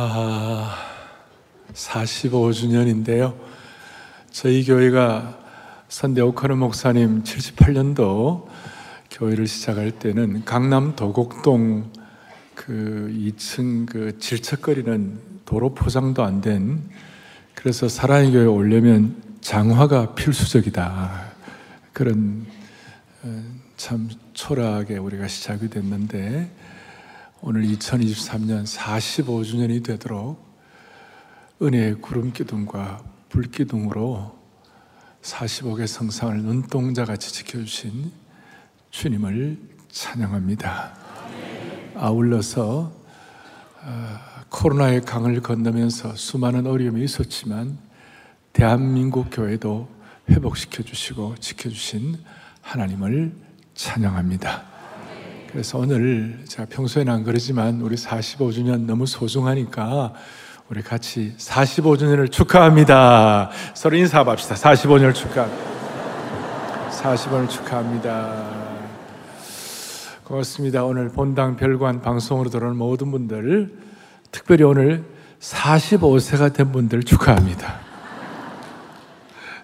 아, 45주년인데요. 저희 교회가 선대 오카르 목사님 78년도 교회를 시작할 때는 강남 도곡동 그 2층 그 질척거리는 도로 포장도 안 된 그래서 사랑의 교회 오려면 장화가 필수적이다. 그런 어, 참 초라하게 우리가 시작이 됐는데 오늘 2023년 45주년이 되도록 은혜의 구름 기둥과 불 기둥으로 45개 성상을 눈동자 같이 지켜주신 주님을 찬양합니다. 아울러서 어, 코로나의 강을 건너면서 수많은 어려움이 있었지만 대한민국 교회도 회복시켜 주시고 지켜주신 하나님을 찬양합니다. 그래서 오늘 제가 평소에는 안 그러지만 우리 45주년 너무 소중하니까 우리 같이 45주년을 축하합니다. 서로 인사합시다. 45년을 축하합니다. 45년을 축하합니다. 고맙습니다. 오늘 본당 별관 방송으로 들어오는 모든 분들, 특별히 오늘 45세가 된 분들 축하합니다.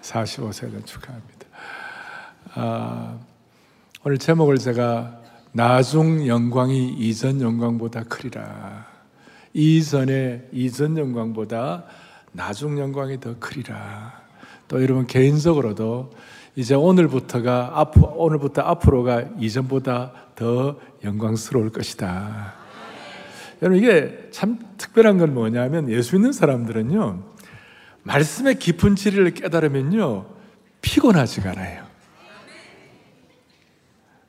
45세가 축하합니다. 아, 오늘 제목을 제가 나중 영광이 이전 영광보다 크리라. 이전의 이전 영광보다 나중 영광이 더 크리라. 또 여러분 개인적으로도 이제 오늘부터가 앞 오늘부터 앞으로가 이전보다 더 영광스러울 것이다. 여러분 이게 참 특별한 건 뭐냐면 예수 믿는 사람들은요 말씀의 깊은 진리를 깨달으면요 피곤하지가 않아요.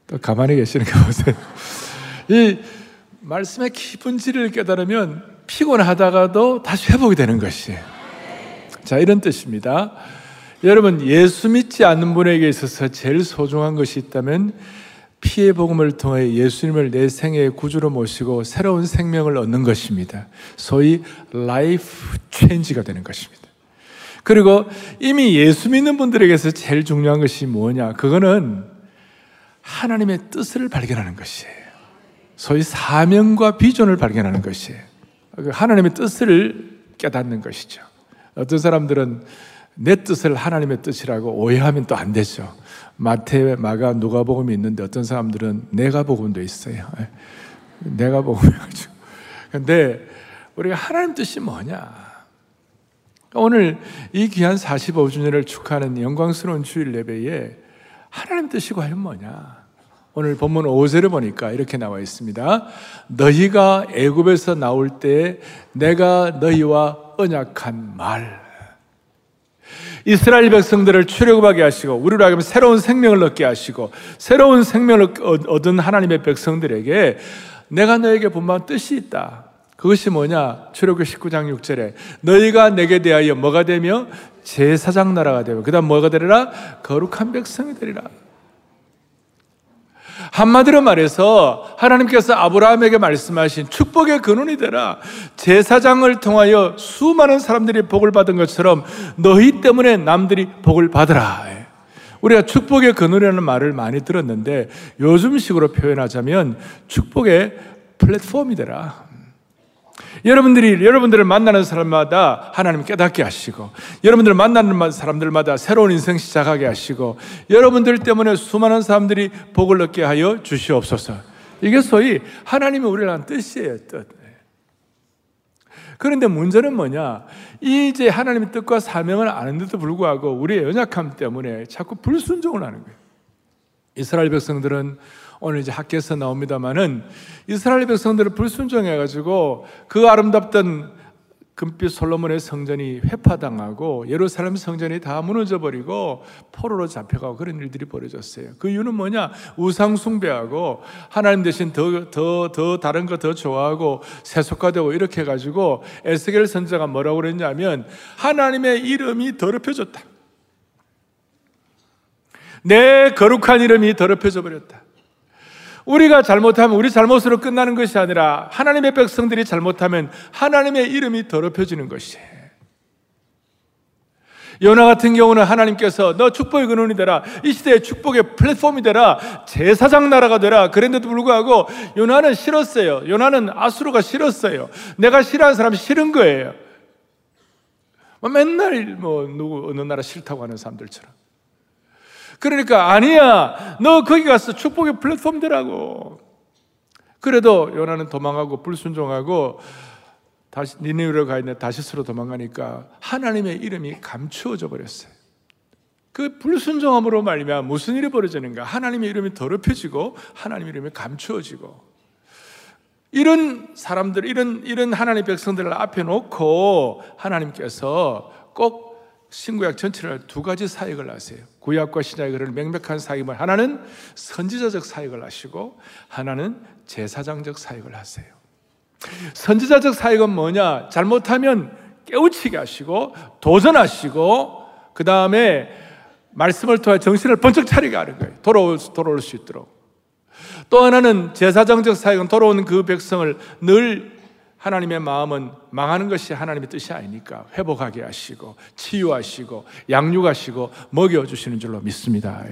또 가만히 계시는 거 보세요. 이 말씀의 진리를 깨달으면 피곤하다가도 다시 회복이 되는 것이에요. 자, 이런 뜻입니다. 여러분, 예수 믿지 않는 분에게 있어서 제일 소중한 것이 있다면 피의 복음을 통해 예수님을 내 생애의 구주로 모시고 새로운 생명을 얻는 것입니다. 소위 life change가 되는 것입니다. 그리고 이미 예수 믿는 분들에게서 제일 중요한 것이 뭐냐? 그거는 하나님의 뜻을 발견하는 것이에요. 소위 사명과 비전을 발견하는 것이에요. 그 하나님의 뜻을 깨닫는 것이죠. 어떤 사람들은 내 뜻을 하나님의 뜻이라고 오해하면 또 안 되죠. 마태, 마가, 누가복음이 있는데 어떤 사람들은 내가 복음도 있어요. 예. 내가 복음이가지고. 근데 우리가 하나님 뜻이 뭐냐? 오늘 이 귀한 45주년을 축하하는 영광스러운 주일 예배에 하나님 뜻이 과연 뭐냐? 오늘 본문 5절을 보니까 이렇게 나와 있습니다. 너희가 애굽에서 나올 때 내가 너희와 언약한 말. 이스라엘 백성들을 출애굽하게 하시고 우리로 하여금 새로운 생명을 얻게 하시고 새로운 생명을 얻은 하나님의 백성들에게 내가 너에게 분명한 뜻이 있다. 그것이 뭐냐? 출애굽 19장 6절에 너희가 내게 대하여 뭐가 되며 제사장 나라가 되고 그다음 뭐가 되리라? 거룩한 백성이 되리라. 한마디로 말해서 하나님께서 아브라함에게 말씀하신 축복의 근원이 되라. 제사장을 통하여 수많은 사람들이 복을 받은 것처럼 너희 때문에 남들이 복을 받으라. 우리가 축복의 근원이라는 말을 많이 들었는데 요즘식으로 표현하자면 축복의 플랫폼이 되라. 여러분들이 여러분들을 만나는 사람마다 하나님 깨닫게 하시고 여러분들을 만나는 사람들마다 새로운 인생 시작하게 하시고 여러분들 때문에 수많은 사람들이 복을 얻게 하여 주시옵소서. 이게 소위 하나님이 우리를 한 뜻이에요, 뜻. 그런데 문제는 뭐냐? 이제 하나님의 뜻과 사명을 아는데도 불구하고 우리의 연약함 때문에 자꾸 불순종을 하는 거예요. 이스라엘 백성들은 오늘 이제 학교에서 나옵니다만은 이스라엘 백성들을 불순종해 가지고 그 아름답던 금빛 솔로몬의 성전이 회파당하고 예루살렘 성전이 다 무너져 버리고 포로로 잡혀가고 그런 일들이 벌어졌어요. 그 이유는 뭐냐? 우상 숭배하고 하나님 대신 더 더 더 다른 거 더 좋아하고 세속화되고 이렇게 해 가지고 에스겔 선자가 뭐라고 그랬냐면 하나님의 이름이 더럽혀졌다. 내 거룩한 이름이 더럽혀져 버렸다. 우리가 잘못하면 우리 잘못으로 끝나는 것이 아니라 하나님의 백성들이 잘못하면 하나님의 이름이 더럽혀지는 것이에요. 요나 같은 경우는 하나님께서 너 축복의 근원이 되라. 이 시대의 축복의 플랫폼이 되라. 제사장 나라가 되라. 그랬는데도 불구하고 요나는 싫었어요. 요나는 아수르가 싫었어요. 내가 싫어하는 사람이 싫은 거예요. 뭐 맨날 뭐 누구 어느 나라 싫다고 하는 사람들처럼. 그러니까 아니야. 너 거기 가서 축복의 플랫폼 되라고. 그래도 요나는 도망하고 불순종하고 다시 니네로 가 있는 다시스로 도망가니까 하나님의 이름이 감추어져 버렸어요. 그 불순종함으로 말미암아 무슨 일이 벌어지는가? 하나님의 이름이 더럽혀지고 하나님의 이름이 감추어지고 이런 사람들, 이런 이런 하나님 백성들을 앞에 놓고 하나님께서 꼭 신구약 전체를 두 가지 사역을 하세요. 구약과 신약의 그런 명백한 사역을 하나는 선지자적 사역을 하시고 하나는 제사장적 사역을 하세요. 선지자적 사역은 뭐냐? 잘못하면 깨우치게 하시고 도전하시고 그 다음에 말씀을 통해 정신을 번쩍 차리게 하는 거예요. 돌아올, 돌아올 수 있도록. 또 하나는 제사장적 사역은 돌아오는 그 백성을 늘 하나님의 마음은 망하는 것이 하나님의 뜻이 아니니까 회복하게 하시고 치유하시고 양육하시고 먹여주시는 줄로 믿습니다.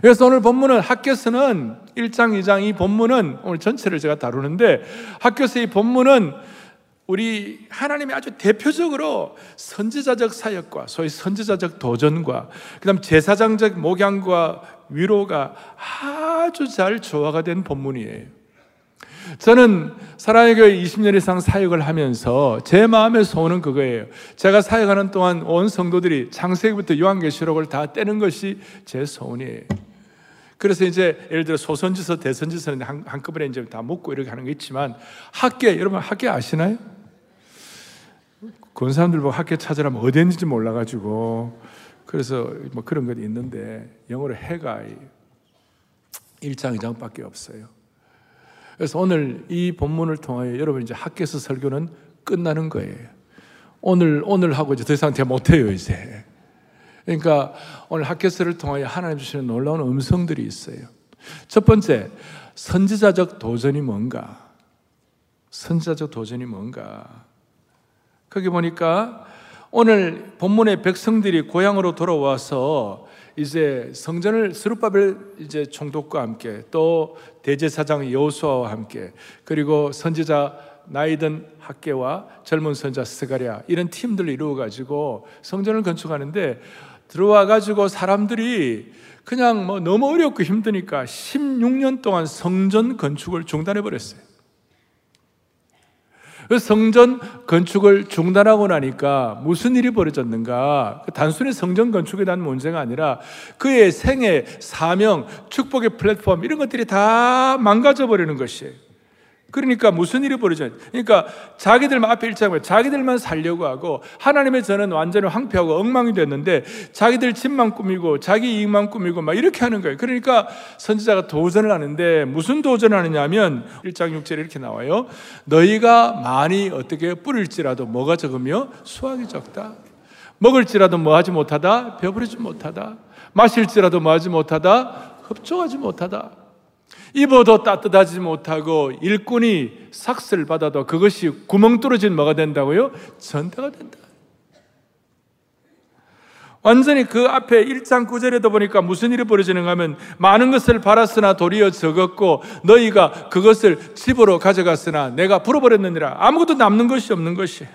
그래서 오늘 본문은 학교에서는 1장, 2장 이 본문은 오늘 전체를 제가 다루는데 학교에서 이 본문은 우리 하나님이 아주 대표적으로 선지자적 사역과 소위 선지자적 도전과 그다음 제사장적 목양과 위로가 아주 잘 조화가 된 본문이에요. 저는 사랑의 교회 20년 이상 사역을 하면서 제 마음의 소원은 그거예요. 제가 사역하는 동안 온 성도들이 창세기부터 요한계시록을 다 떼는 것이 제 소원이에요. 그래서 이제 예를 들어 소선지서, 대선지서는 한, 한꺼번에 이제 다 먹고 이렇게 하는 게 있지만 학계, 여러분 학계 아시나요? 그 사람들 보고 학계 찾으라면 있는지 몰라가지고 그래서 뭐 그런 것이 있는데 영어로 해가 1장, 2장밖에 없어요. 그래서 오늘 이 본문을 통하여 여러분 이제 학교에서 설교는 끝나는 거예요. 오늘 오늘 하고 이제 더 이상 제가 못해요 이제. 그러니까 오늘 학교에서를 통하여 하나님 주시는 놀라운 음성들이 있어요. 첫 번째 선지자적 도전이 뭔가? 선지자적 도전이 뭔가? 거기 보니까 오늘 본문의 백성들이 고향으로 돌아와서 이제 성전을 스룹바벨 이제 총독과 함께 또 대제사장 여호수아와 함께 그리고 선지자 나이든 학계와 젊은 선자 스가랴 이런 팀들을 이루어 가지고 성전을 건축하는데 들어와 가지고 사람들이 그냥 뭐 너무 어렵고 힘드니까 16년 동안 성전 건축을 중단해 버렸어요. 그 성전 건축을 중단하고 나니까 무슨 일이 벌어졌는가? 그 단순히 성전 건축에 대한 문제가 아니라 그의 생애, 사명, 축복의 플랫폼 이런 것들이 다 망가져 버리는 것이에요. 그러니까 무슨 일이 벌어져요? 그러니까 자기들만 앞에 일장을 자기들만 살려고 하고 하나님의 전은 완전히 황폐하고 엉망이 됐는데 자기들 집만 꾸미고 자기 이익만 꾸미고 막 이렇게 하는 거예요. 그러니까 선지자가 도전을 하는데 무슨 도전을 하느냐면 1장 6절에 이렇게 나와요. 너희가 많이 어떻게 뿌릴지라도 뭐가 적으며 수확이 적다. 먹을지라도 뭐 하지 못하다. 배부르지 못하다. 마실지라도 뭐 하지 못하다. 흡족하지 못하다. 입어도 따뜻하지 못하고 일꾼이 삭스를 받아도 그것이 구멍 뚫어진 뭐가 된다고요? 전대가 된다. 완전히 그 앞에 1장 9절에도 보니까 무슨 일이 벌어지는가 하면 많은 것을 팔았으나 도리어 적었고 너희가 그것을 집으로 가져갔으나 내가 불어버렸느니라 아무것도 남는 것이 없는 것이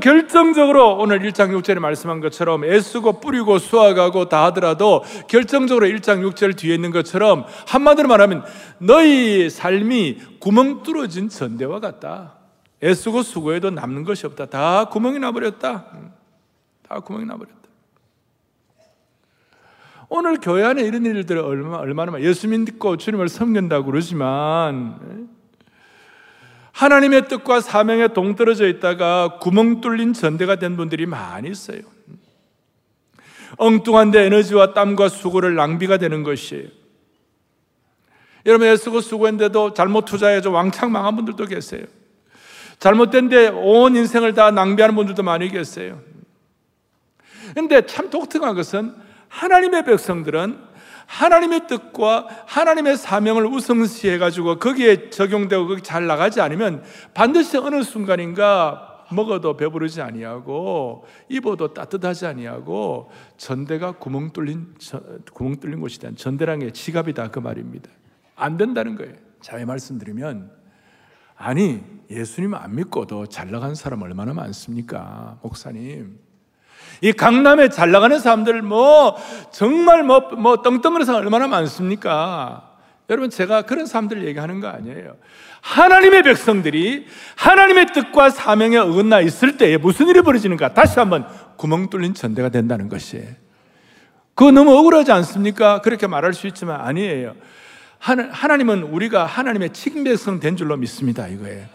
결정적으로 오늘 1장 6절에 말씀한 것처럼 애쓰고 뿌리고 수확하고 다 하더라도 결정적으로 1장 6절 뒤에 있는 것처럼 한마디로 말하면 너희 삶이 구멍 뚫어진 전대와 같다. 애쓰고 수고해도 남는 것이 없다. 다 구멍이 나버렸다. 다 구멍이 나버렸다. 오늘 교회 안에 이런 일들 얼마, 얼마나 예수 믿고 주님을 섬긴다고 그러지만 하나님의 뜻과 사명에 동떨어져 있다가 구멍 뚫린 전대가 된 분들이 많이 있어요. 엉뚱한데 에너지와 땀과 수고를 낭비가 되는 것이에요. 여러분 애쓰고 수고했는데도 잘못 투자해서 왕창 망한 분들도 계세요. 잘못된 데 온 인생을 다 낭비하는 분들도 많이 계세요. 근데 참 독특한 것은 하나님의 백성들은 하나님의 뜻과 하나님의 사명을 우성시해 가지고 거기에 적용되고 거기 잘 나가지 않으면 반드시 어느 순간인가 먹어도 배부르지 아니하고 입어도 따뜻하지 아니하고 전대가 구멍 뚫린 구멍 뚫린 곳이 된 전대랑의 지갑이다 그 말입니다. 안 된다는 거예요. 자, 이 말씀드리면 아니 예수님 안 믿고도 잘 나간 사람 얼마나 많습니까, 목사님? 이 강남에 잘 나가는 사람들 뭐 정말 뭐, 뭐 떵떵거리는 사람 얼마나 많습니까? 여러분 제가 그런 사람들 얘기하는 거 아니에요. 하나님의 백성들이 하나님의 뜻과 사명에 어긋나 있을 때에 무슨 일이 벌어지는가? 다시 한번 구멍 뚫린 전대가 된다는 것이에요. 그거 너무 억울하지 않습니까? 그렇게 말할 수 있지만 아니에요. 하나 님은 우리가 하나님의 칭백성 된 줄로 믿습니다. 이거예요.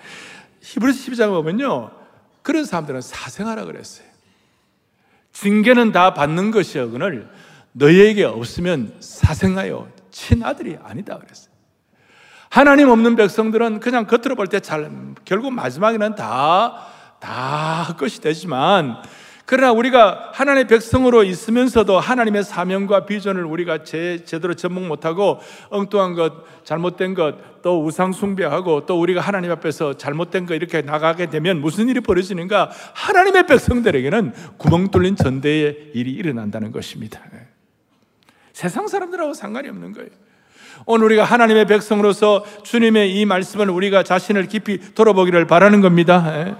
히브리서 12장 보면요. 그런 사람들은 사생하라 그랬어요. 징계는 다 받는 것이여 그늘 너희에게 없으면 사생하여 친아들이 아니다 그랬어요. 하나님 없는 백성들은 그냥 겉으로 볼 때 잘, 결국 마지막에는 다, 다 것이 되지만, 그러나 우리가 하나님의 백성으로 있으면서도 하나님의 사명과 비전을 우리가 제, 제대로 접목 못하고 엉뚱한 것, 잘못된 것, 또 우상 숭배하고 또 우리가 하나님 앞에서 잘못된 것 이렇게 나가게 되면 무슨 일이 벌어지는가? 하나님의 백성들에게는 구멍 뚫린 전대의 일이 일어난다는 것입니다. 세상 사람들하고 상관이 없는 거예요. 오늘 우리가 하나님의 백성으로서 주님의 이 말씀을 우리가 자신을 깊이 돌아보기를 바라는 겁니다.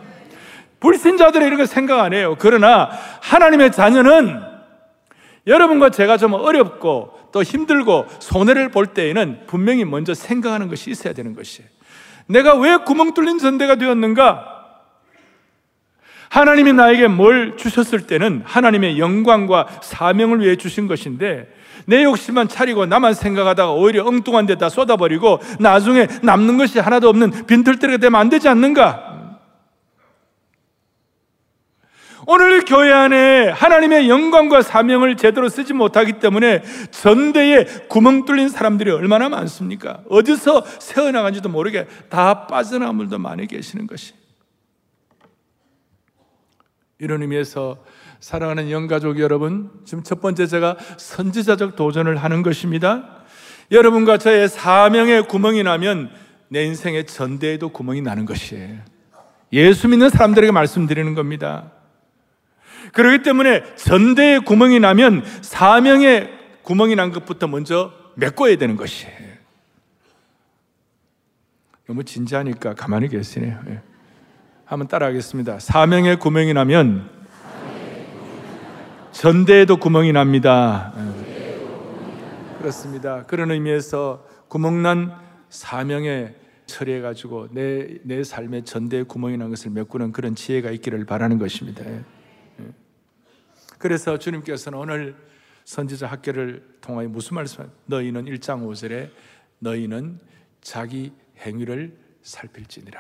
예. 불신자들은 이런 거 생각 안 해요. 그러나 하나님의 자녀는 여러분과 제가 좀 어렵고 또 힘들고 손해를 볼 때에는 분명히 먼저 생각하는 것이 있어야 되는 것이에요. 내가 왜 구멍 뚫린 전대가 되었는가? 하나님이 나에게 뭘 주셨을 때는 하나님의 영광과 사명을 위해 주신 것인데 내 욕심만 차리고 나만 생각하다가 오히려 엉뚱한 데다 쏟아버리고 나중에 남는 것이 하나도 없는 빈털때가 되면 안 되지 않는가? 오늘 교회 안에 하나님의 영광과 사명을 제대로 쓰지 못하기 때문에 전대에 구멍 뚫린 사람들이 얼마나 많습니까? 어디서 새어나간지도 모르게 다 빠져나간 분도 많이 계시는 것이. 이런 의미에서 사랑하는 영가족 여러분, 지금 첫 번째 제가 선지자적 도전을 하는 것입니다. 여러분과 저의 사명에 구멍이 나면 내 인생의 전대에도 구멍이 나는 것이에요. 예수 믿는 사람들에게 말씀드리는 겁니다. 그렇기 때문에 전대에 구멍이 나면 사명에 구멍이 난 것부터 먼저 메꿔야 되는 것이에요. 너무 진지하니까 가만히 계시네요. 예. 한번 따라하겠습니다. 사명에 구멍이 나면 전대에도 구멍이 납니다. 그렇습니다. 그런 의미에서 구멍난 사명에 처리해 가지고 내, 내 삶의 전대에 구멍이 난 것을 메꾸는 그런 지혜가 있기를 바라는 것입니다. 예. 그래서 주님께서는 오늘 선지자 학교를 통하여 무슨 말씀을 너희는 1장 5절에 너희는 자기 행위를 살필지니라.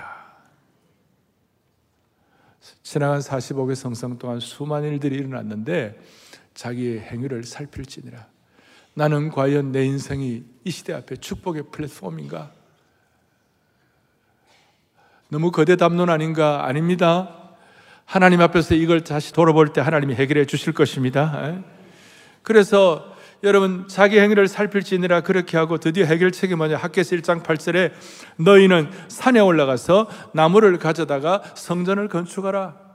지나간 45개 성성 동안 수많은 일들이 일어났는데 자기의 행위를 살필지니라. 나는 과연 내 인생이 이 시대 앞에 축복의 플랫폼인가? 너무 거대 담론 아닌가? 아닙니다. 하나님 앞에서 이걸 다시 돌아볼 때 하나님이 해결해 주실 것입니다. 그래서 여러분 자기 행위를 살필지니라 그렇게 하고 드디어 해결책이 뭐냐? 학계서 1장 8절에 너희는 산에 올라가서 나무를 가져다가 성전을 건축하라.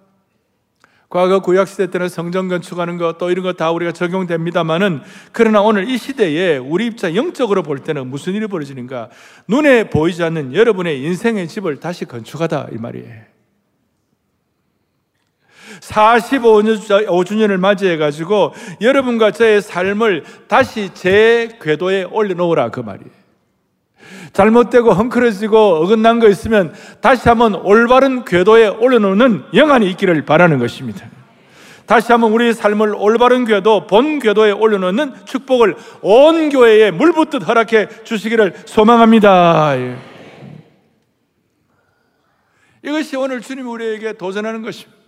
과거 구약시대 때는 성전 건축하는 것 또 이런 거다 우리가 적용됩니다만은 그러나 오늘 이 시대에 우리 입장 영적으로 볼 때는 무슨 일이 벌어지는가? 눈에 보이지 않는 여러분의 인생의 집을 다시 건축하다 이 말이에요 45주년을 맞이해 가지고 여러분과 저의 삶을 다시 제 궤도에 올려놓으라 그 말이에요. 잘못되고 헝클어지고 어긋난 거 있으면 다시 한번 올바른 궤도에 올려놓는 영안이 있기를 바라는 것입니다. 다시 한번 우리 삶을 올바른 궤도, 본 궤도에 올려놓는 축복을 온 교회에 물붓듯 허락해 주시기를 소망합니다. 예. 이것이 오늘 주님 우리에게 도전하는 것입니다.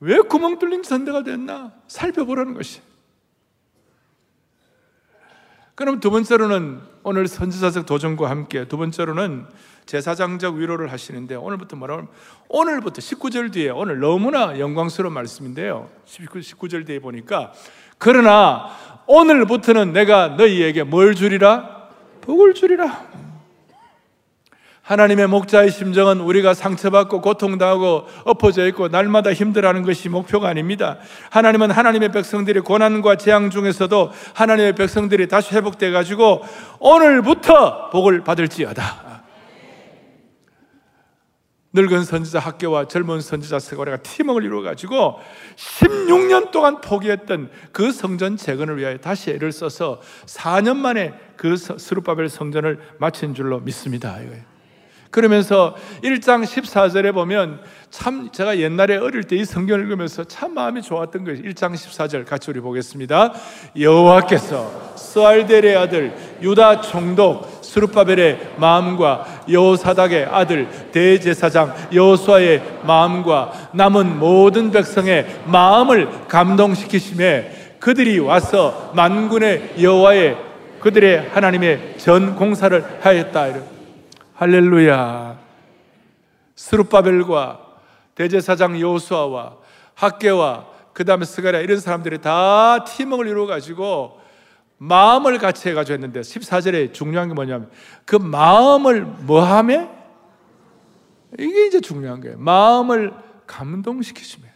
왜 구멍 뚫린 선대가 됐나? 살펴보라는 것이. 그럼 두 번째로는 오늘 선지자적 도전과 함께 두 번째로는 제사장적 위로를 하시는데 오늘부터 뭐라고 오늘부터 19절 뒤에 오늘 너무나 영광스러운 말씀인데요. 19, 19절 뒤에 보니까 그러나 오늘부터는 내가 너희에게 뭘 주리라? 복을 주리라. 하나님의 목자의 심정은 우리가 상처받고 고통당하고 엎어져 있고 날마다 힘들어하는 것이 목표가 아닙니다. 하나님은 하나님의 백성들이 고난과 재앙 중에서도 하나님의 백성들이 다시 회복돼 가지고 오늘부터 복을 받을지어다. 늙은 선지자 학교와 젊은 선지자 세고래가 팀을 이루어 가지고 16년 동안 포기했던 그 성전 재건을 위하여 다시 애를 써서 4년 만에 그 스루바벨 성전을 마친 줄로 믿습니다. 그러면서 1장 14절에 보면 참 제가 옛날에 어릴 때 이 성경을 읽으면서 참 마음이 좋았던 것이 1장 14절 같이 우리 보겠습니다. 여호와께서 스알델의 아들 유다 총독 스룹바벨의 마음과 여호사닥의 아들 대제사장 여호수아의 마음과 남은 모든 백성의 마음을 감동시키심에 그들이 와서 만군의 여호와의 그들의 하나님의 전 공사를 하였다. 할렐루야. 스룹바벨과 대제사장 여호수아와 학계와 그 다음에 스가랴 이런 사람들이 다 팀을 이루어 가지고 마음을 같이 해가지고 했는데 14절에 중요한 게 뭐냐면 그 마음을 뭐하며? 이게 이제 중요한 거예요. 마음을 감동시키시며.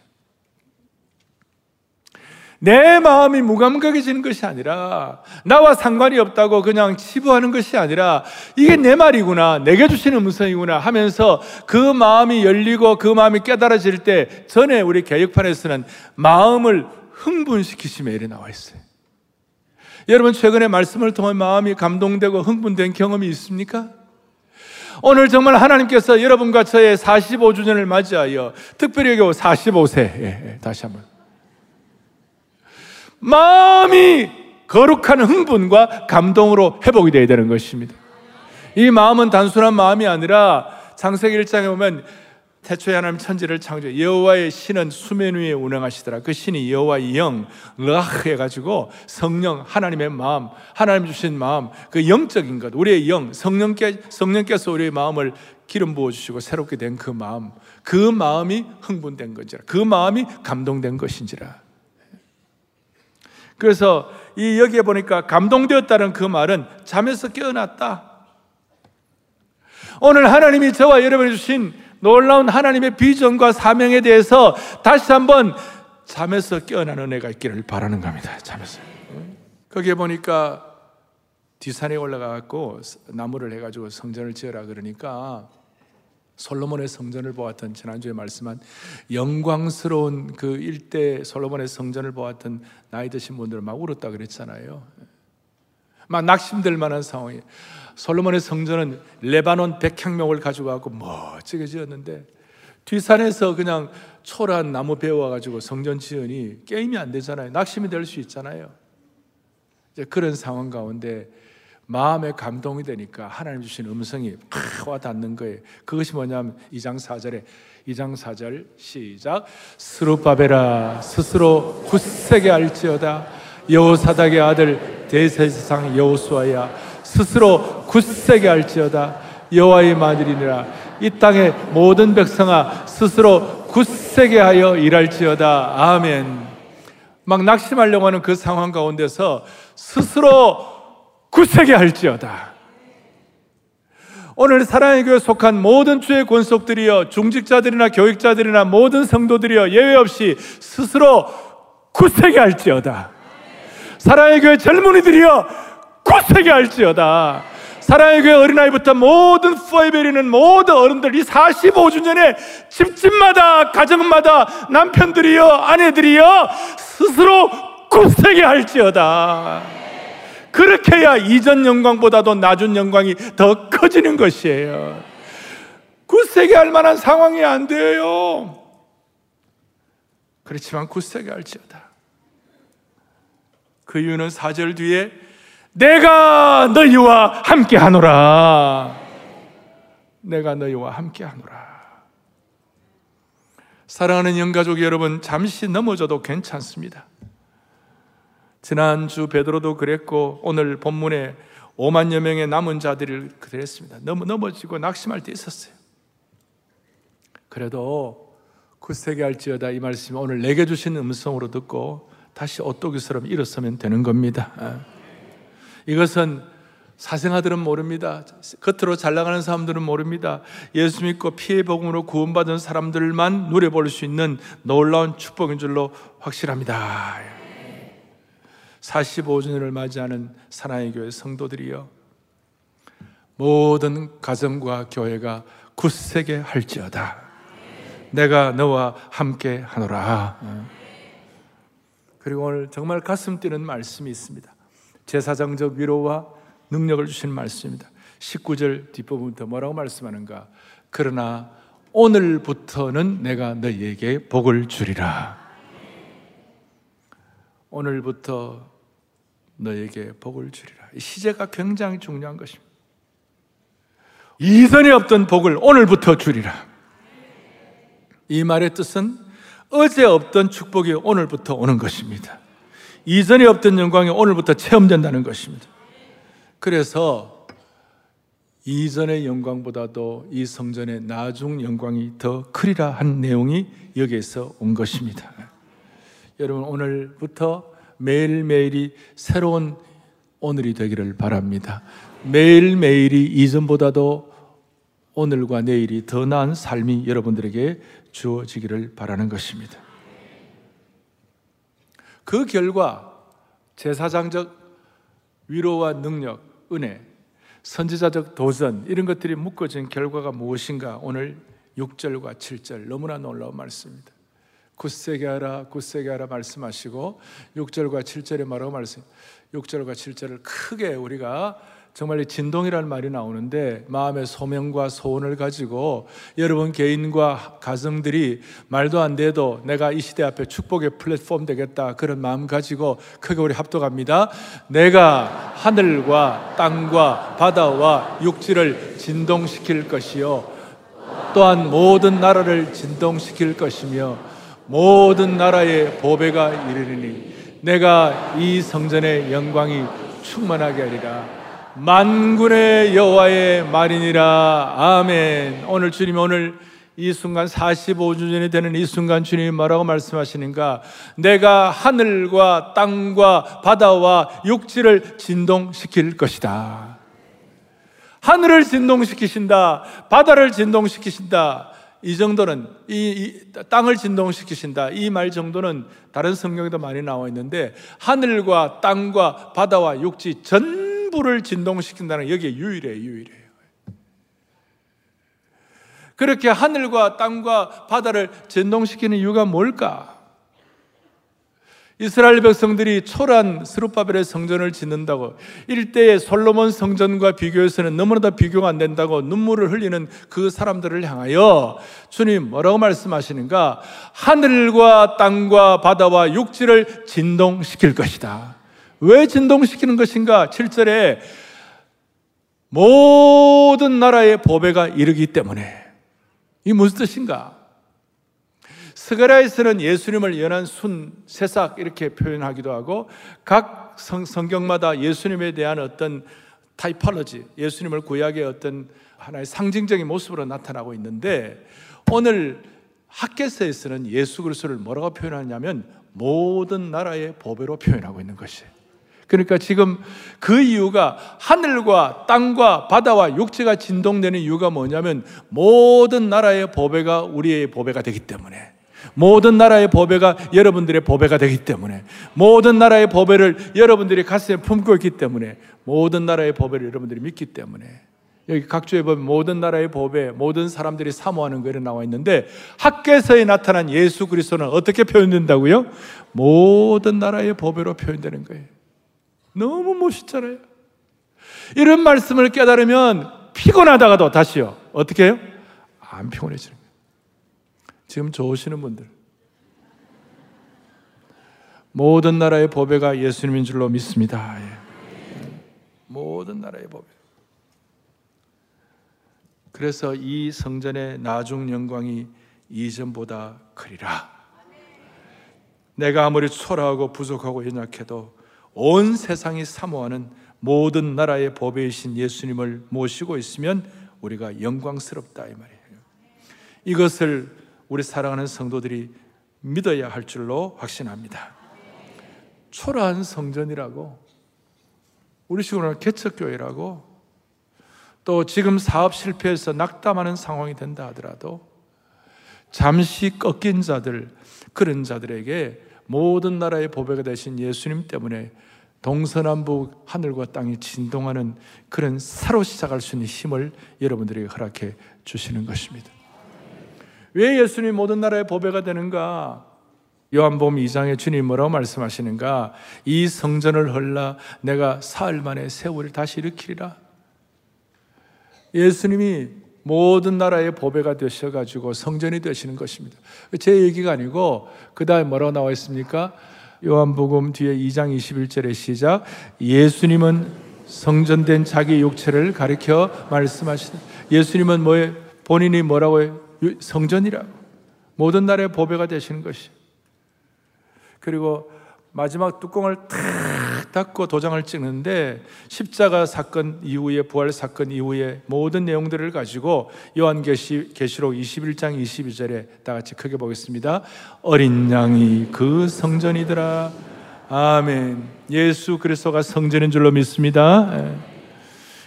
내 마음이 무감각해지는 것이 아니라 나와 상관이 없다고 그냥 치부하는 것이 아니라 이게 내 말이구나 내게 주시는 음성이구나 하면서 그 마음이 열리고 그 마음이 깨달아질 때 전에 우리 개혁판에서는 마음을 흥분시키시며 이래 나와 있어요. 여러분 최근에 말씀을 통해 마음이 감동되고 흥분된 경험이 있습니까? 오늘 정말 하나님께서 여러분과 저의 45주년을 맞이하여 특별히 45세 예, 예, 다시 한번 마음이 거룩한 흥분과 감동으로 회복이 되어야 되는 것입니다. 이 마음은 단순한 마음이 아니라 창세기 1장에 보면 태초에 하나님 천지를 창조 여호와의 신은 수면 위에 운행하시더라. 그 신이 여호와의 영 르아흐 해가지고 성령 하나님의 마음 하나님 주신 마음 그 영적인 것 우리의 영 성령께 성령께서 우리의 마음을 기름 부어 주시고 새롭게 된 그 마음 그 마음이 흥분된 것이라 그 마음이 감동된 것인지라. 그래서 이 여기에 보니까 감동되었다는 그 말은 잠에서 깨어났다. 오늘 하나님이 저와 여러분이 주신 놀라운 하나님의 비전과 사명에 대해서 다시 한번 잠에서 깨어나는 애가 있기를 바라는 겁니다. 잠에서. 거기에 보니까 뒷산에 올라가갖고 나무를 해가지고 성전을 지어라 그러니까 솔로몬의 성전을 보았던 지난주에 말씀한 영광스러운 그 일대 솔로몬의 성전을 보았던 나이 드신 분들은 막 울었다 그랬잖아요. 막 낙심될 만한 상황이. 솔로몬의 성전은 레바논 백향목을 가지고 멋지게 지었는데 뒷산에서 그냥 초라한 나무 베어와가지고 성전 지으니 게임이 안 되잖아요. 낙심이 될 수 있잖아요. 이제 그런 상황 가운데 마음에 감동이 되니까 하나님 주신 음성이 와 닿는 거예요. 그것이 뭐냐면 2장 4절에 2장 4절 시작. 스루바베라 스스로 굳세게 알지어다. 여호사닥의 아들 대세상 여호수아야 스스로 굳세게 할지어다. 여호와의 마늘이니라. 이 땅의 모든 백성아 스스로 굳세게 하여 일할지어다. 아멘. 막 낙심하려고 하는 그 상황 가운데서 스스로 굳세게 할지어다 오늘 사랑의 교회 속한 모든 주의 권속들이여 중직자들이나 교육자들이나 모든 성도들이여 예외 없이 스스로 굳세게 할지어다 사랑의 교회 젊은이들이여 굳세게 할지어다. 사랑의 교회 어린아이부터 모든 후아이베리는 모든 어른들 이 45주년에 집집마다 가정마다 남편들이여 아내들이여 스스로 굳세게 할지어다. 그렇게 해야 이전 영광보다도 낮은 영광이 더 커지는 것이에요. 굳세게 할 만한 상황이 안 돼요. 그렇지만 굳세게 할지어다. 그 이유는 4절 뒤에 내가 너희와 함께 하노라. 내가 너희와 함께 하노라. 사랑하는 영가족 여러분, 잠시 넘어져도 괜찮습니다. 지난주 베드로도 그랬고, 오늘 본문에 5만여 명의 남은 자들을 그랬습니다. 너무 넘어지고 낙심할 때 있었어요. 그래도 굳세게 할지어다 이 말씀이 오늘 내게 주신 음성으로 듣고 다시 오토기처럼 일어서면 되는 겁니다. 이것은 사생아들은 모릅니다. 겉으로 잘 나가는 사람들은 모릅니다. 예수 믿고 피해 복음으로 구원받은 사람들만 누려볼 수 있는 놀라운 축복인 줄로 확실합니다. 45주년을 맞이하는 사랑의 교회 성도들이여 모든 가정과 교회가 굳세게 할지어다. 내가 너와 함께 하노라. 그리고 오늘 정말 가슴 뛰는 말씀이 있습니다. 제사장적 위로와 능력을 주신 말씀입니다. 19절 뒷부분부터 뭐라고 말씀하는가? 그러나 오늘부터는 내가 너희에게 복을 주리라. 오늘부터 너에게 복을 주리라. 이 시제가 굉장히 중요한 것입니다. 이전에 없던 복을 오늘부터 주리라. 이 말의 뜻은 어제 없던 축복이 오늘부터 오는 것입니다. 이전에 없던 영광이 오늘부터 체험된다는 것입니다. 그래서 이전의 영광보다도 이 성전의 나중 영광이 더 크리라 한 내용이 여기에서 온 것입니다. 여러분 오늘부터 매일매일이 새로운 오늘이 되기를 바랍니다. 매일매일이 이전보다도 오늘과 내일이 더 나은 삶이 여러분들에게 주어지기를 바라는 것입니다. 그 결과 제사장적 위로와 능력, 은혜, 선지자적 도전 이런 것들이 묶어진 결과가 무엇인가 오늘 6절과 7절 너무나 놀라운 말씀입니다. 굳세게 하라 굳세게 하라 말씀하시고 6절과 7절에 말하고 말씀 6절과 7절을 크게 우리가 정말 진동이라는 말이 나오는데 마음의 소명과 소원을 가지고 여러분 개인과 가정들이 말도 안 돼도 내가 이 시대 앞에 축복의 플랫폼 되겠다 그런 마음 가지고 크게 우리 합독합니다. 내가 하늘과 땅과 바다와 육지를 진동시킬 것이요 또한 모든 나라를 진동시킬 것이며 모든 나라의 보배가 이르리니 내가 이 성전의 영광이 충만하게 하리라. 만군의 여호와의 말이니라 아멘. 오늘 주님 오늘 이 순간 45주년이 되는 이 순간 주님이 뭐라고 말씀하시는가? 내가 하늘과 땅과 바다와 육지를 진동시킬 것이다. 하늘을 진동시키신다. 바다를 진동시키신다. 이 정도는 이, 이, 땅을 진동시키신다. 이 말 정도는 다른 성경에도 많이 나와 있는데 하늘과 땅과 바다와 육지 전 전부를 진동시킨다는 여기에 유일해요, 유일해요. 그렇게 하늘과 땅과 바다를 진동시키는 이유가 뭘까? 이스라엘 백성들이 초란 스루바벨의 성전을 짓는다고 일대의 솔로몬 성전과 비교해서는 너무나 비교가 안 된다고 눈물을 흘리는 그 사람들을 향하여 주님 뭐라고 말씀하시는가? 하늘과 땅과 바다와 육지를 진동시킬 것이다. 왜 진동시키는 것인가? 7절에 모든 나라의 보배가 이르기 때문에 이 무슨 뜻인가? 스가랴에서는 예수님을 연한 순, 새싹 이렇게 표현하기도 하고 각 성, 성경마다 예수님에 대한 어떤 타이팔러지, 예수님을 구약의 어떤 하나의 상징적인 모습으로 나타나고 있는데 오늘 학계서에서는 예수 그리스도를 뭐라고 표현하냐면 모든 나라의 보배로 표현하고 있는 것이에요. 그러니까 지금 그 이유가 하늘과 땅과 바다와 육체가 진동되는 이유가 뭐냐면 모든 나라의 보배가 우리의 보배가 되기 때문에 모든 나라의 보배가 여러분들의 보배가 되기 때문에 모든 나라의 보배를 여러분들이 가슴에 품고 있기 때문에 모든 나라의 보배를 여러분들이 믿기 때문에 여기 각주에 보면 모든 나라의 보배, 모든 사람들이 사모하는 거에 나와 있는데 학계서에 나타난 예수 그리스도는 어떻게 표현된다고요? 모든 나라의 보배로 표현되는 거예요. 너무 멋있잖아요. 이런 말씀을 깨달으면 피곤하다가도 다시요. 어떻게 해요? 안 피곤해지는. 지금 좋으시는 분들. 모든 나라의 보배가 예수님인 줄로 믿습니다. 예. 모든 나라의 보배. 그래서 이 성전의 나중 영광이 이전보다 크리라. 내가 아무리 초라하고 부족하고 연약해도 온 세상이 사모하는 모든 나라의 보배이신 예수님을 모시고 있으면 우리가 영광스럽다 이 말이에요. 이것을 우리 사랑하는 성도들이 믿어야 할 줄로 확신합니다. 초라한 성전이라고 우리 식으로는 개척교회라고 또 지금 사업 실패해서 낙담하는 상황이 된다 하더라도 잠시 꺾인 자들, 그런 자들에게 모든 나라의 보배가 되신 예수님 때문에 동서남북 하늘과 땅이 진동하는 그런 새로 시작할 수 있는 힘을 여러분들에게 허락해 주시는 것입니다. 왜 예수님 모든 나라의 보배가 되는가? 요한복음 2장에 주님 뭐라고 말씀하시는가? 이 성전을 헐라 내가 사흘 만에 세월을 다시 일으키리라. 예수님이 모든 나라의 보배가 되셔 가지고 성전이 되시는 것입니다. 제 얘기가 아니고 그 다음에 뭐라고 나와 있습니까? 요한복음 뒤에 2장 21절의 시작. 예수님은 성전된 자기 육체를 가리켜 말씀하시다. 예수님은 뭐에 본인이 뭐라고? 성전이라. 모든 나라의 보배가 되시는 것이. 그리고 마지막 뚜껑을 탁 닫고 도장을 찍는데 십자가 사건 이후에 부활 사건 이후에 모든 내용들을 가지고 요한계시 계시록 21장 22절에 다 같이 크게 보겠습니다. 어린 양이 그 성전이더라. 아멘. 예수 그리스도가 성전인 줄로 믿습니다.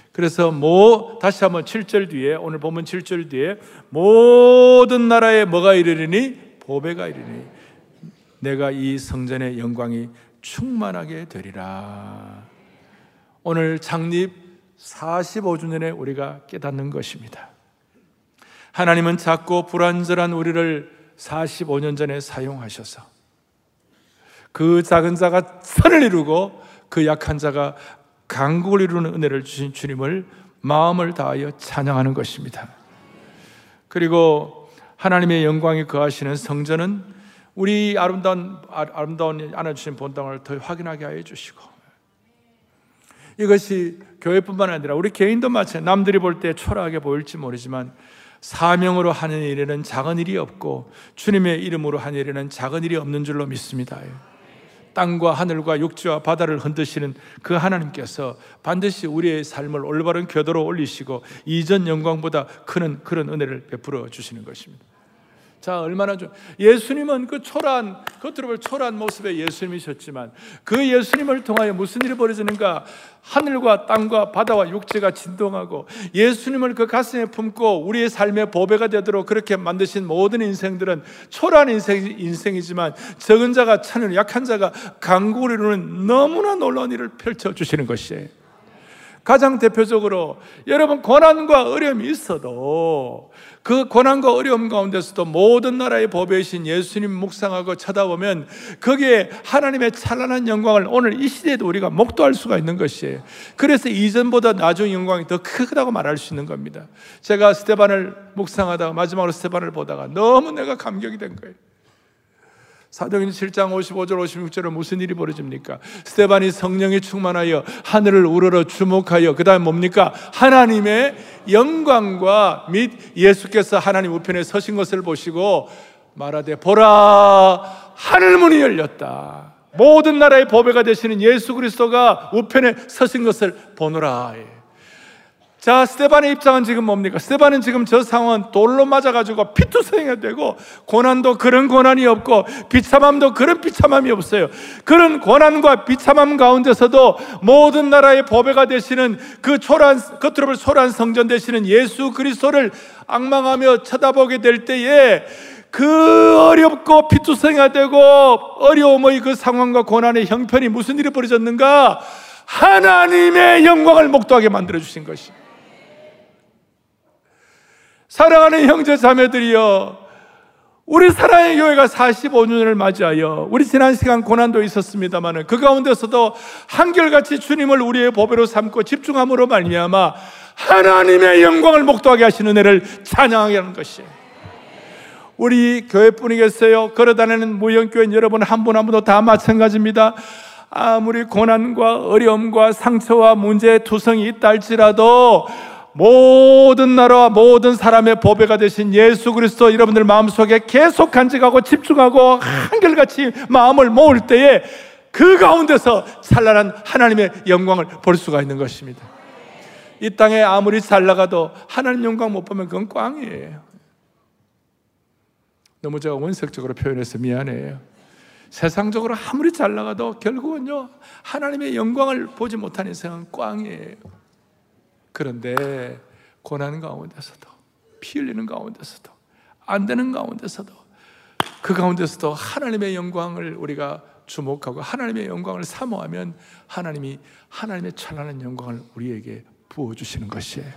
예. 그래서 뭐 다시 한번 7절 뒤에 오늘 보면 7절 뒤에 모든 나라에 뭐가 이르리니 보배가 이르니 내가 이 성전의 영광이 충만하게 되리라. 오늘 창립 45주년에 우리가 깨닫는 것입니다. 하나님은 작고 불완전한 우리를 45년 전에 사용하셔서 그 작은 자가 선을 이루고 그 약한 자가 강국을 이루는 은혜를 주신 주님을 마음을 다하여 찬양하는 것입니다. 그리고 하나님의 영광이 거하시는 성전은 우리 아름다운 아름다운 안아주신 본당을 더 확인하게 하여 주시고 이것이 교회뿐만 아니라 우리 개인도 마찬가지 남들이 볼 때 초라하게 보일지 모르지만 사명으로 하는 일에는 작은 일이 없고 주님의 이름으로 하는 일에는 작은 일이 없는 줄로 믿습니다. 땅과 하늘과 육지와 바다를 흔드시는 그 하나님께서 반드시 우리의 삶을 올바른 궤도로 올리시고 이전 영광보다 큰 그런 은혜를 베풀어 주시는 것입니다. 자, 얼마나 좀 예수님은 그 초라한 겉으로 볼 초라한 모습의 예수님이셨지만 그 예수님을 통하여 무슨 일이 벌어지는가? 하늘과 땅과 바다와 육지가 진동하고 예수님을 그 가슴에 품고 우리의 삶의 보배가 되도록 그렇게 만드신 모든 인생들은 초라한 인생, 인생이지만 적은 자가 천을 약한 자가 강구를 이루는 너무나 놀라운 일을 펼쳐 주시는 것이에요. 가장 대표적으로 여러분 고난과 어려움이 있어도 그 고난과 어려움 가운데서도 모든 나라의 법이신 예수님 묵상하고 쳐다보면 거기에 하나님의 찬란한 영광을 오늘 이 시대에도 우리가 목도할 수가 있는 것이에요. 그래서 이전보다 나중 영광이 더 크다고 말할 수 있는 겁니다. 제가 스테반을 묵상하다가 마지막으로 스테반을 보다가 너무 내가 감격이 된 거예요. 사도행전 7장 55절 56절에 무슨 일이 벌어집니까? 스테반이 성령이 충만하여 하늘을 우러러 주목하여 그다음 뭡니까? 하나님의 영광과 및 예수께서 하나님 우편에 서신 것을 보시고 말하되 보라 하늘 문이 열렸다. 모든 나라의 보배가 되시는 예수 그리스도가 우편에 서신 것을 보노라. 자, 스테반의 입장은 지금 뭡니까? 스테반은 지금 저 상황은 돌로 맞아가지고 피투성이가 되고, 고난도 그런 고난이 없고, 비참함도 그런 비참함이 없어요. 그런 고난과 비참함 가운데서도 모든 나라의 보배가 되시는 그 초란, 겉으로 볼 초란 성전 되시는 예수 그리스도를 악망하며 쳐다보게 될 때에 그 어렵고 피투성이가 되고, 어려움의 그 상황과 고난의 형편이 무슨 일이 벌어졌는가? 하나님의 영광을 목도하게 만들어 주신 것이. 사랑하는 형제 자매들이여 우리 사랑의 교회가 45년을 맞이하여 우리 지난 시간 고난도 있었습니다만 그 가운데서도 한결같이 주님을 우리의 보배로 삼고 집중함으로 말미암아 하나님의 영광을 목도하게 하시는 은혜를 찬양하게 하는 것이에요. 우리 교회뿐이겠어요. 걸어다니는 무형교회 여러분 한 분 한 분도 다 마찬가지입니다. 아무리 고난과 어려움과 상처와 문제의 투성이 있다 할지라도 모든 나라와 모든 사람의 보배가 되신 예수 그리스도 여러분들 마음속에 계속 간직하고 집중하고 한결같이 마음을 모을 때에 그 가운데서 찬란한 하나님의 영광을 볼 수가 있는 것입니다. 이 땅에 아무리 잘 나가도 하나님 영광 못 보면 그건 꽝이에요. 너무 제가 원색적으로 표현해서 미안해요. 세상적으로 아무리 잘 나가도 결국은요, 하나님의 영광을 보지 못하는 인생은 꽝이에요. 그런데 고난 가운데서도, 피 흘리는 가운데서도, 안 되는 가운데서도, 그 가운데서도 하나님의 영광을 우리가 주목하고 하나님의 영광을 사모하면 하나님이 하나님의 찬란한 영광을 우리에게 부어 주시는 것이에요.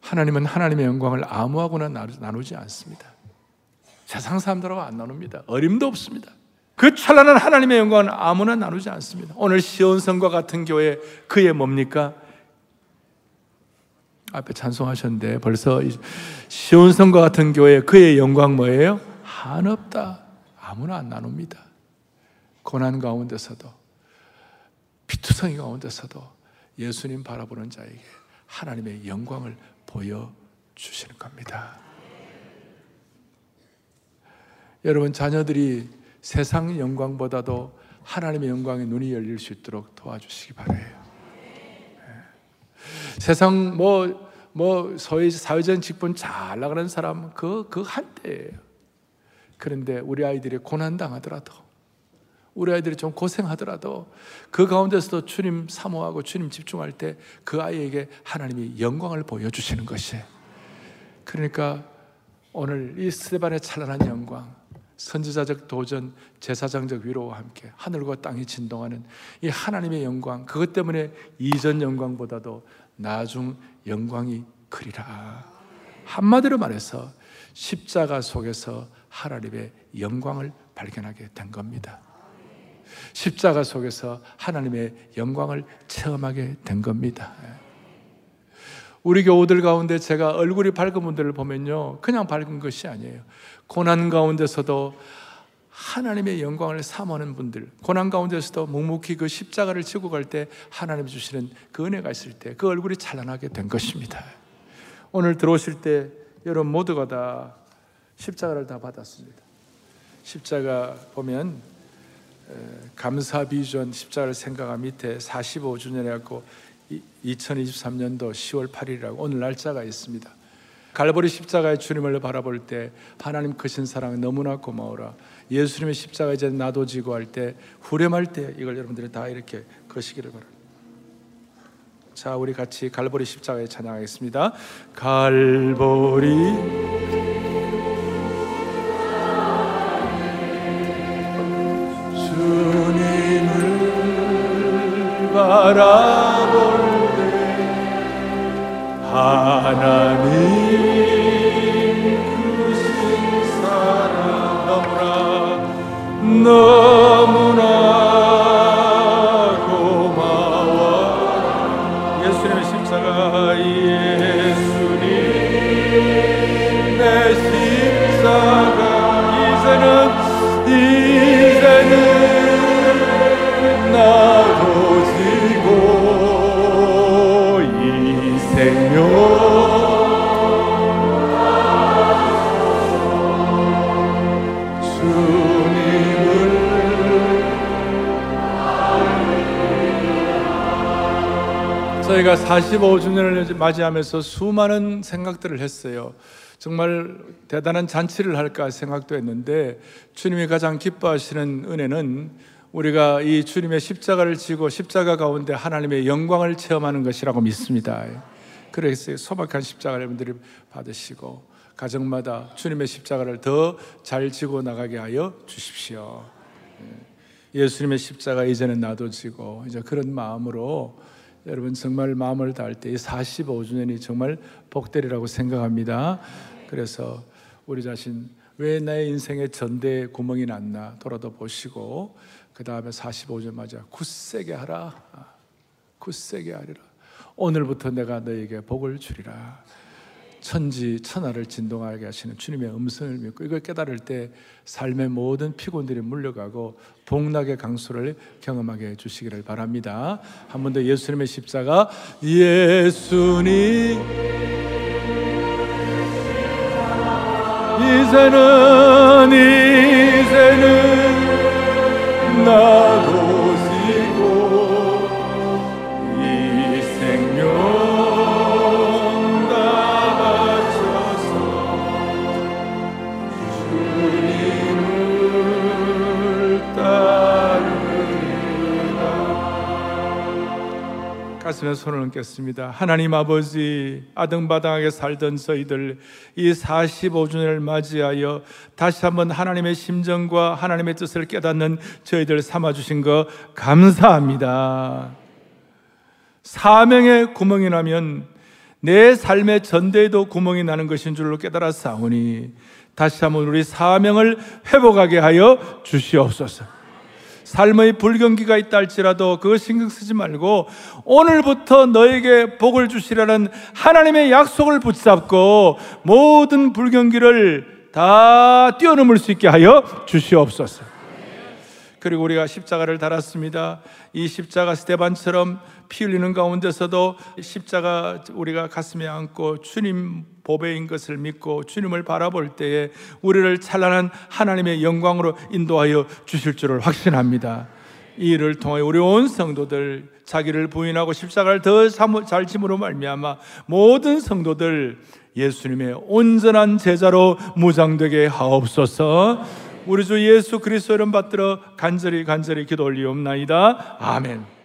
하나님은 하나님의 영광을 아무하고나 나누지 않습니다. 세상 사람들하고 안 나눕니다. 어림도 없습니다. 그 찬란한 하나님의 영광은 아무나 나누지 않습니다. 오늘 시온성과 같은 교회 그의 뭡니까? 앞에 찬송하셨는데 벌써 시온성과 같은 교회 그의 영광 뭐예요? 한없다. 아무나 안 나눕니다. 고난 가운데서도 피투성이 가운데서도 예수님 바라보는 자에게 하나님의 영광을 보여 주시는 겁니다. 여러분 자녀들이 세상 영광보다도 하나님의 영광에 눈이 열릴 수 있도록 도와주시기 바래요. 네. 세상 뭐, 뭐, 소위 사회적 직분 잘 나가는 사람, 그, 그 한때예요. 그런데 우리 아이들이 고난당하더라도, 우리 아이들이 좀 고생하더라도, 그 가운데서도 주님 사모하고 주님 집중할 때 그 아이에게 하나님이 영광을 보여주시는 것이에요. 그러니까 오늘 이 스테반의 찬란한 영광, 선지자적 도전, 제사장적 위로와 함께 하늘과 땅이 진동하는 이 하나님의 영광, 그것 때문에 이전 영광보다도 나중 영광이 크리라. 한마디로 말해서 십자가 속에서 하나님의 영광을 발견하게 된 겁니다. 십자가 속에서 하나님의 영광을 체험하게 된 겁니다. 우리 교우들 가운데 제가 얼굴이 밝은 분들을 보면요. 그냥 밝은 것이 아니에요. 고난 가운데서도 하나님의 영광을 사모하는 분들, 고난 가운데서도 묵묵히 그 십자가를 지고 갈 때 하나님 주시는 그 은혜가 있을 때 그 얼굴이 찬란하게 된 것입니다. 오늘 들어오실 때 여러분 모두가 다 십자가를 다 받았습니다. 십자가 보면 감사 비전 십자가를 생각한 밑에 45주년이라고 2023년도 10월 8일이라고 오늘 날짜가 있습니다. 갈보리 십자가의 주님을 바라볼 때 하나님 크신 사랑 너무나 고마워라. 예수님의 십자가 이제 나도 지고 할 때 후렴할 때 이걸 여러분들이 다 이렇게 거시기를 바랍니다. 자, 우리 같이 갈보리 십자가에 찬양하겠습니다. 갈보리 주님을 바라 하나님 크신 사랑 너무나 너 45주년을 맞이하면서 수많은 생각들을 했어요. 정말 대단한 잔치를 할까 생각도 했는데 주님이 가장 기뻐하시는 은혜는 우리가 이 주님의 십자가를 지고 십자가 가운데 하나님의 영광을 체험하는 것이라고 믿습니다. 그래서 소박한 십자가를 여러분들이 받으시고 가정마다 주님의 십자가를 더 잘 지고 나가게 하여 주십시오. 예. 예수님의 십자가 이제는 나도 지고 이제 그런 마음으로 여러분 정말 마음을 다할 때 45주년이 정말 복되리라고 생각합니다. 그래서 우리 자신 왜 나의 인생에 전대 구멍이 났나 돌아도 보시고 그 다음에 45년 맞아 굳세게 하라. 굳세게 하리라. 오늘부터 내가 너에게 복을 주리라 천지 천하를 진동하게 하시는 주님의 음성을 믿고 이걸 깨달을 때 삶의 모든 피곤들이 물려가고 복락의 강수를 경험하게 해 주시기를 바랍니다. 한 번 더 예수님의 십자가 예수님 이제는 이제는 나도 말씀에 손을 얹겠습니다. 하나님 아버지, 아등바등하게 살던 저희들 이 45주년을 맞이하여 다시 한번 하나님의 심정과 하나님의 뜻을 깨닫는 저희들 삼아주신 거 감사합니다. 사명에 구멍이 나면 내 삶의 전대에도 구멍이 나는 것인 줄로 깨달아 싸우니 다시 한번 우리 사명을 회복하게 하여 주시옵소서. 삶의 불경기가 있다 할지라도 그거 신경 쓰지 말고 오늘부터 너에게 복을 주시라는 하나님의 약속을 붙잡고 모든 불경기를 다 뛰어넘을 수 있게 하여 주시옵소서. 그리고 우리가 십자가를 달았습니다. 이 십자가 스테반처럼 피 흘리는 가운데서도 십자가 우리가 가슴에 안고 주님 보배인 것을 믿고 주님을 바라볼 때에 우리를 찬란한 하나님의 영광으로 인도하여 주실 줄을 확신합니다. 이 일을 통해 우리 온 성도들 자기를 부인하고 십자가를 더 잘 짐으로 말미암아 모든 성도들 예수님의 온전한 제자로 무장되게 하옵소서. 우리 주 예수 그리스도 이름 받들어 간절히 간절히 기도 올리옵나이다. 아멘.